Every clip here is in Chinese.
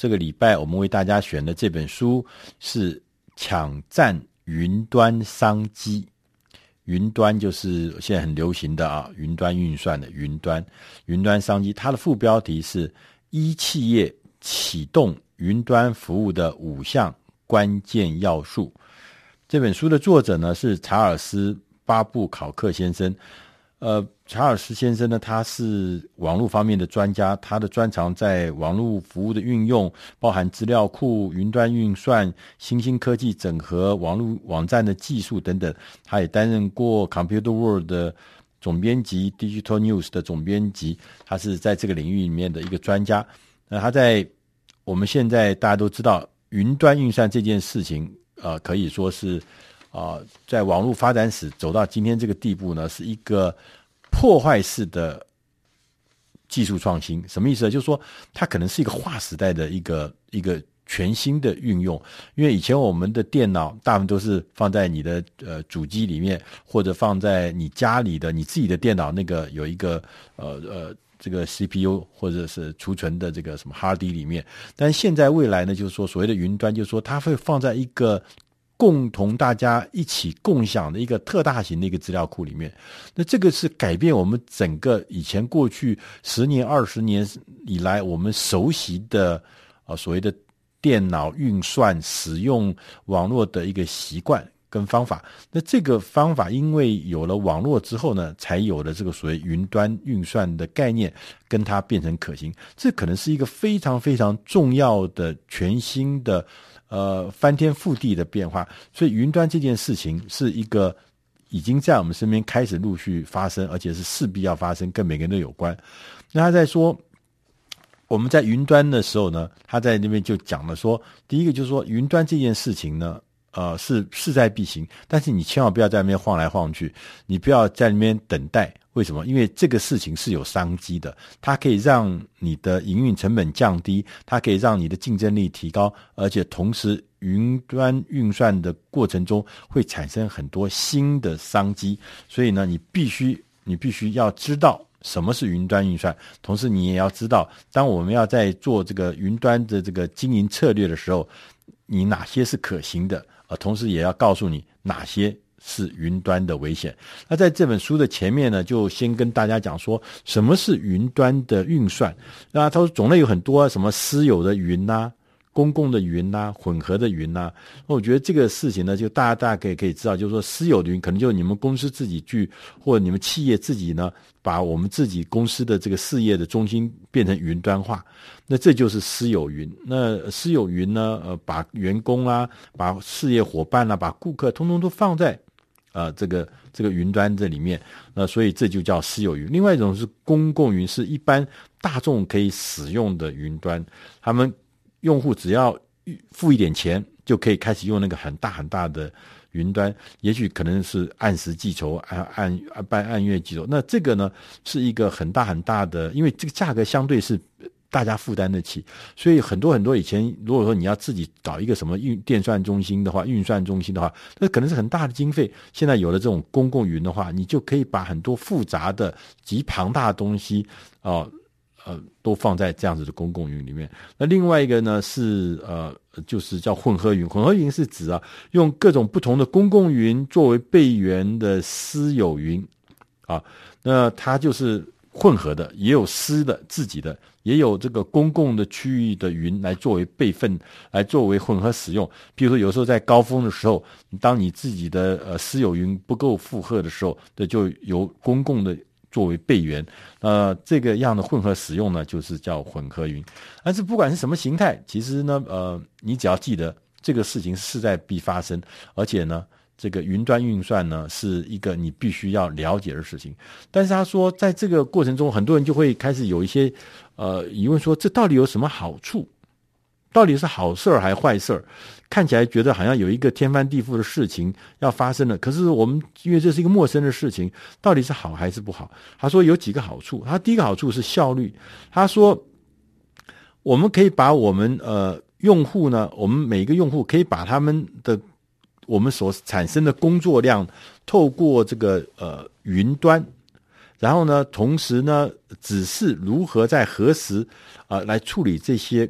这个礼拜我们为大家选的这本书是《抢占云端商机》。云端就是现在很流行的啊，云端运算的云端，云端商机。它的副标题是“一企业启动云端服务的五项关键要素”。这本书的作者呢是查尔斯·巴布考克先生。呃，查尔斯先生呢，他是网络方面的专家，他的专长在网络服务的运用，包含资料库、云端运算、新兴科技整合、网络网站的技术等等。他也担任过 Computer World 的总编辑、Digital News 的总编辑，他是在这个领域里面的一个专家。那他在我们现在大家都知道，云端运算这件事情，呃，可以说是。啊，在网络发展史走到今天这个地步呢，是一个破坏式的技术创新。什么意思？就是说，它可能是一个划时代的一个一个全新的运用。因为以前我们的电脑大部分都是放在你的呃主机里面，或者放在你家里的你自己的电脑那个有一个呃呃这个 CPU 或者是储存的这个什么 Hard 里面。但现在未来呢，就是说所谓的云端，就是说它会放在一个。共同大家一起共享的一个特大型的一个资料库里面，那这个是改变我们整个以前过去十年、二十年以来我们熟悉的啊所谓的电脑运算使用网络的一个习惯跟方法。那这个方法因为有了网络之后呢，才有了这个所谓云端运算的概念，跟它变成可行。这可能是一个非常非常重要的全新的。呃，翻天覆地的变化，所以云端这件事情是一个已经在我们身边开始陆续发生，而且是势必要发生，跟每个人都有关。那他在说我们在云端的时候呢，他在那边就讲了说，第一个就是说云端这件事情呢，呃，是势在必行，但是你千万不要在那边晃来晃去，你不要在那边等待。为什么？因为这个事情是有商机的，它可以让你的营运成本降低，它可以让你的竞争力提高，而且同时云端运算的过程中会产生很多新的商机。所以呢，你必须你必须要知道什么是云端运算，同时你也要知道，当我们要在做这个云端的这个经营策略的时候，你哪些是可行的，啊，同时也要告诉你哪些。是云端的危险。那在这本书的前面呢，就先跟大家讲说什么是云端的运算。那他说种类有很多，什么私有的云呐、公共的云呐、混合的云呐。那我觉得这个事情呢，就大家大家可以可以知道，就是说私有的云可能就你们公司自己去，或者你们企业自己呢，把我们自己公司的这个事业的中心变成云端化，那这就是私有云。那私有云呢，呃，把员工啊、把事业伙伴啊、把顾客通通都放在。呃，这个这个云端这里面，那所以这就叫私有云。另外一种是公共云，是一般大众可以使用的云端。他们用户只要付一点钱，就可以开始用那个很大很大的云端。也许可能是按时计酬，按按按按月计酬。那这个呢，是一个很大很大的，因为这个价格相对是。大家负担得起，所以很多很多以前，如果说你要自己搞一个什么运电算中心的话，运算中心的话，那可能是很大的经费。现在有了这种公共云的话，你就可以把很多复杂的极庞大的东西，哦、呃，都放在这样子的公共云里面。那另外一个呢是呃，就是叫混合云。混合云是指啊，用各种不同的公共云作为备源的私有云啊，那它就是。混合的也有私的自己的，也有这个公共的区域的云来作为备份，来作为混合使用。比如说，有时候在高峰的时候，当你自己的呃私有云不够负荷的时候，那就由公共的作为备源。呃，这个样的混合使用呢，就是叫混合云。但是不管是什么形态，其实呢，呃，你只要记得这个事情势在必发生，而且呢。这个云端运算呢，是一个你必须要了解的事情。但是他说，在这个过程中，很多人就会开始有一些呃疑问，说这到底有什么好处？到底是好事儿还是坏事儿？看起来觉得好像有一个天翻地覆的事情要发生了。可是我们因为这是一个陌生的事情，到底是好还是不好？他说有几个好处。他第一个好处是效率。他说我们可以把我们呃用户呢，我们每一个用户可以把他们的。我们所产生的工作量，透过这个呃云端，然后呢，同时呢，只是如何在何时啊、来处理这些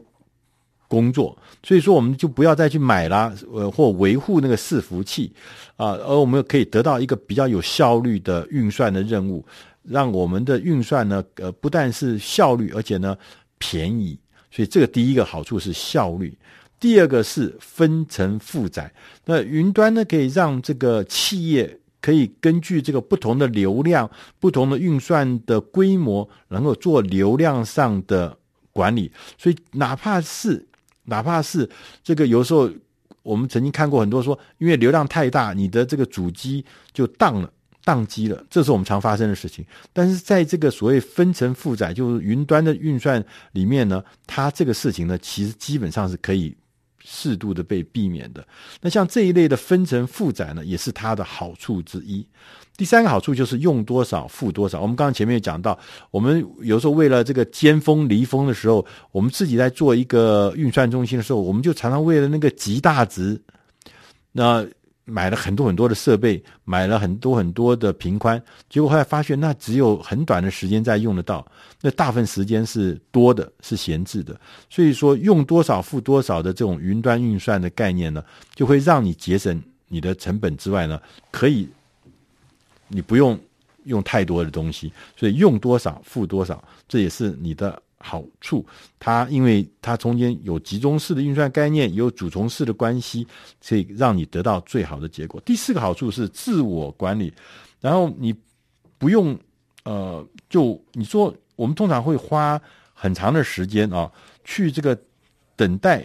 工作，所以说我们就不要再去买啦，呃，或维护那个伺服器啊，而我们可以得到一个比较有效率的运算的任务，让我们的运算呢，呃，不但是效率，而且呢便宜。所以这个第一个好处是效率，第二个是分层负载。那云端呢，可以让这个企业可以根据这个不同的流量、不同的运算的规模，能够做流量上的管理。所以哪怕是哪怕是这个，有时候我们曾经看过很多说，因为流量太大，你的这个主机就宕了、宕机了，这是我们常发生的事情。但是在这个所谓分层负载，就是云端的运算里面呢，它这个事情呢，其实基本上是可以适度的被避免的。那像这一类的分层负载呢，也是它的好处之一。第三个好处就是用多少付多少。我们刚刚前面也讲到，我们有时候为了这个尖峰离峰的时候，我们自己在做一个运算中心的时候，我们就常常为了那个极大值，那买了很多很多的设备，买了很多很多的平宽，结果后来发现那只有很短的时间在用得到，那大部分时间是多的，是闲置的。所以说，用多少付多少的这种云端运算的概念呢，就会让你节省你的成本之外呢，可以。你不用用太多的东西，所以用多少付多少，这也是你的好处。它因为它中间有集中式的运算概念，有主从式的关系，所以让你得到最好的结果。第四个好处是自我管理，然后你不用呃，就你说我们通常会花很长的时间啊，去这个等待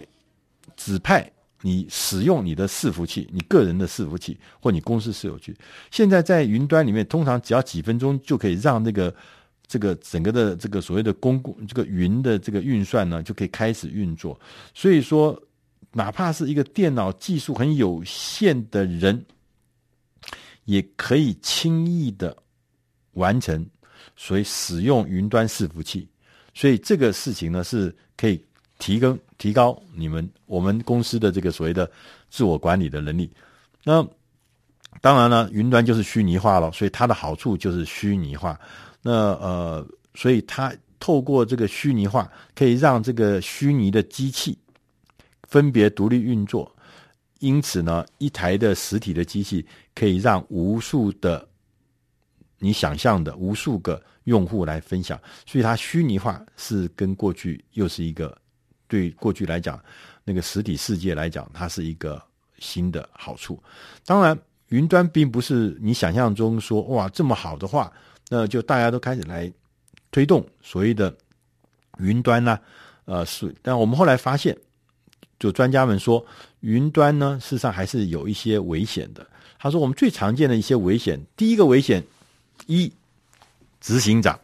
指派。你使用你的伺服器，你个人的伺服器或你公司伺服器，现在在云端里面，通常只要几分钟就可以让那个这个整个的这个所谓的公共这个云的这个运算呢，就可以开始运作。所以说，哪怕是一个电脑技术很有限的人，也可以轻易的完成。所以使用云端伺服器，所以这个事情呢是可以。提高提高你们我们公司的这个所谓的自我管理的能力。那当然了，云端就是虚拟化了，所以它的好处就是虚拟化。那呃，所以它透过这个虚拟化，可以让这个虚拟的机器分别独立运作。因此呢，一台的实体的机器可以让无数的你想象的无数个用户来分享。所以它虚拟化是跟过去又是一个。对过去来讲，那个实体世界来讲，它是一个新的好处。当然，云端并不是你想象中说哇这么好的话，那就大家都开始来推动所谓的云端呢、呃，是。但我们后来发现，就专家们说，云端呢，事实上还是有一些危险的。他说，我们最常见的一些危险，第一个危险，一，执行长，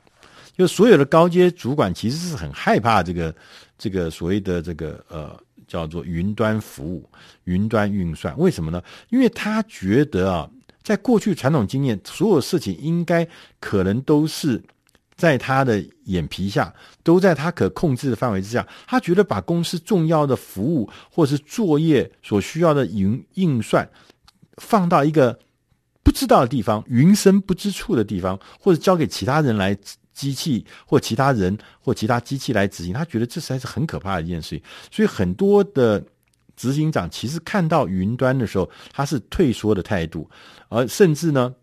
就所有的高阶主管其实是很害怕这个。这个所谓的这个呃叫做云端服务、云端运算，为什么呢？因为他觉得啊，在过去传统经验，所有事情应该可能都是在他的眼皮下，都在他可控制的范围之下。他觉得把公司重要的服务或是作业所需要的云运算放到一个不知道的地方、云深不知处的地方，或者交给其他人来。机器或其他人或其他机器来执行，他觉得这实在是很可怕的一件事情。所以很多的执行长其实看到云端的时候，他是退缩的态度，而甚至呢，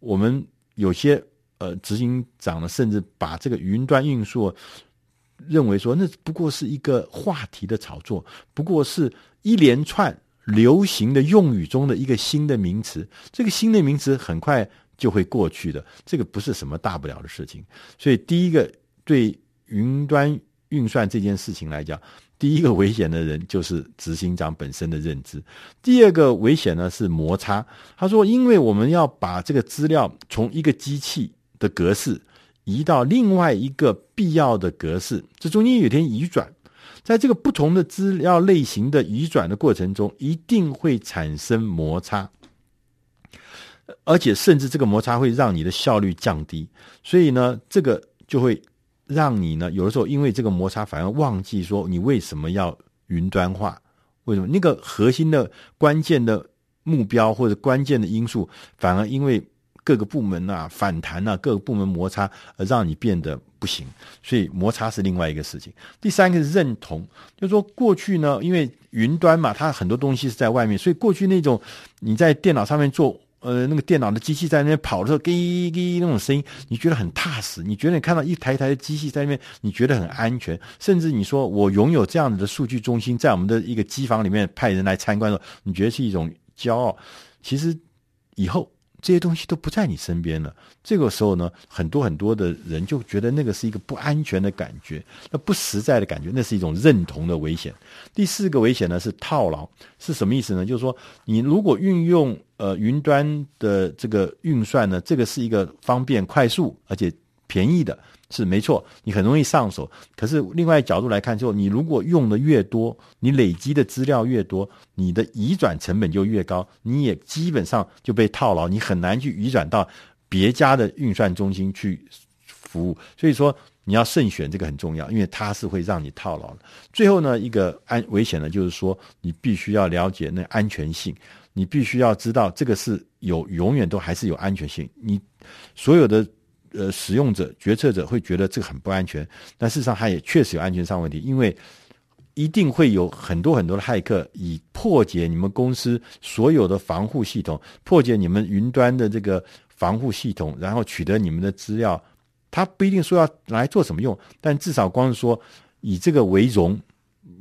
我们有些呃执行长呢，甚至把这个云端运算认为说，那不过是一个话题的炒作，不过是一连串流行的用语中的一个新的名词。这个新的名词很快。就会过去的，这个不是什么大不了的事情。所以，第一个对云端运算这件事情来讲，第一个危险的人就是执行长本身的认知。第二个危险呢是摩擦。他说，因为我们要把这个资料从一个机器的格式移到另外一个必要的格式，这中间有点移转，在这个不同的资料类型的移转的过程中，一定会产生摩擦。而且甚至这个摩擦会让你的效率降低，所以呢，这个就会让你呢，有的时候因为这个摩擦，反而忘记说你为什么要云端化？为什么那个核心的关键的目标或者关键的因素，反而因为各个部门啊反弹啊，各个部门摩擦，而让你变得不行。所以摩擦是另外一个事情。第三个是认同，就是说过去呢，因为云端嘛，它很多东西是在外面，所以过去那种你在电脑上面做。呃，那个电脑的机器在那边跑的时候，滴滴那种声音，你觉得很踏实。你觉得你看到一台一台的机器在那边，你觉得很安全。甚至你说我拥有这样子的数据中心，在我们的一个机房里面派人来参观的时候，你觉得是一种骄傲。其实以后。这些东西都不在你身边了，这个时候呢，很多很多的人就觉得那个是一个不安全的感觉，那不实在的感觉，那是一种认同的危险。第四个危险呢是套牢，是什么意思呢？就是说，你如果运用呃云端的这个运算呢，这个是一个方便、快速而且便宜的。是没错，你很容易上手。可是另外角度来看，之后你如果用的越多，你累积的资料越多，你的移转成本就越高，你也基本上就被套牢，你很难去移转到别家的运算中心去服务。所以说你要慎选，这个很重要，因为它是会让你套牢的。最后呢，一个安危险的就是说，你必须要了解那安全性，你必须要知道这个是有永远都还是有安全性，你所有的。呃，使用者、决策者会觉得这个很不安全，但事实上它也确实有安全上问题，因为一定会有很多很多的骇客以破解你们公司所有的防护系统，破解你们云端的这个防护系统，然后取得你们的资料。他不一定说要来做什么用，但至少光是说以这个为荣、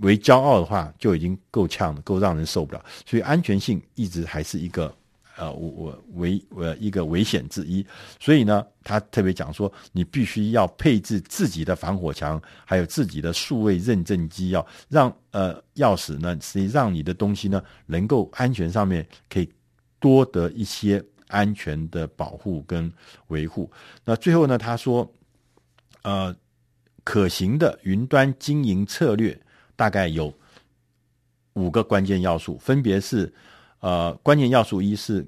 为骄傲的话，就已经够呛了，够让人受不了。所以安全性一直还是一个。呃，我我危呃一个危险之一，所以呢，他特别讲说，你必须要配置自己的防火墙，还有自己的数位认证机要让呃钥匙呢，实际让你的东西呢，能够安全上面可以多得一些安全的保护跟维护。那最后呢，他说，呃，可行的云端经营策略大概有五个关键要素，分别是。呃，关键要素一是，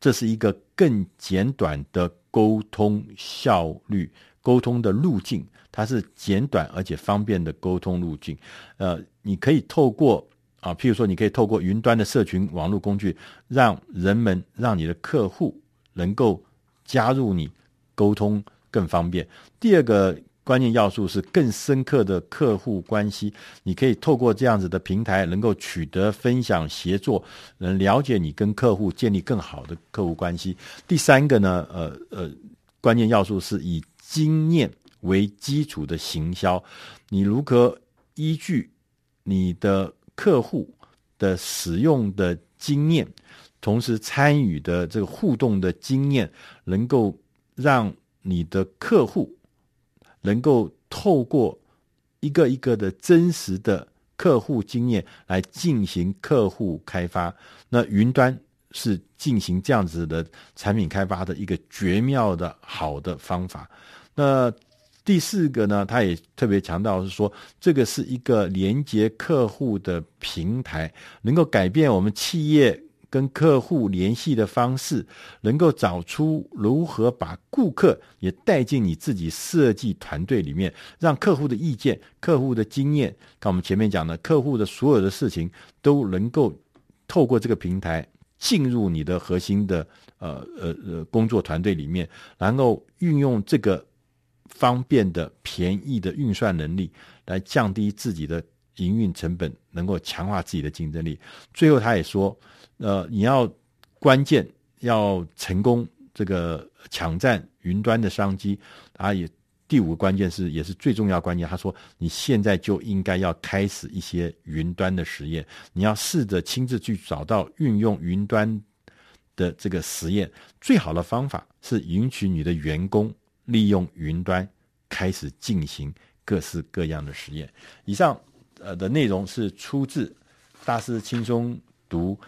这是一个更简短的沟通效率、沟通的路径，它是简短而且方便的沟通路径。呃，你可以透过啊，譬如说，你可以透过云端的社群网络工具，让人们、让你的客户能够加入你沟通更方便。第二个。关键要素是更深刻的客户关系，你可以透过这样子的平台，能够取得分享、协作，能了解你跟客户建立更好的客户关系。第三个呢，呃呃，关键要素是以经验为基础的行销，你如何依据你的客户的使用的经验，同时参与的这个互动的经验，能够让你的客户。能够透过一个一个的真实的客户经验来进行客户开发，那云端是进行这样子的产品开发的一个绝妙的好的方法。那第四个呢，他也特别强调是说，这个是一个连接客户的平台，能够改变我们企业。跟客户联系的方式，能够找出如何把顾客也带进你自己设计团队里面，让客户的意见、客户的经验，看我们前面讲的，客户的所有的事情都能够透过这个平台进入你的核心的呃呃呃工作团队里面，然后运用这个方便的、便宜的运算能力来降低自己的营运成本，能够强化自己的竞争力。最后，他也说。呃，你要关键要成功，这个抢占云端的商机，啊，也第五个关键是也是最重要关键。他说，你现在就应该要开始一些云端的实验，你要试着亲自去找到运用云端的这个实验。最好的方法是允许你的员工利用云端开始进行各式各样的实验。以上呃的内容是出自大师轻松读。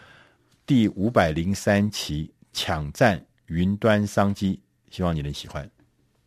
第五百零三期抢占云端商机，希望你能喜欢。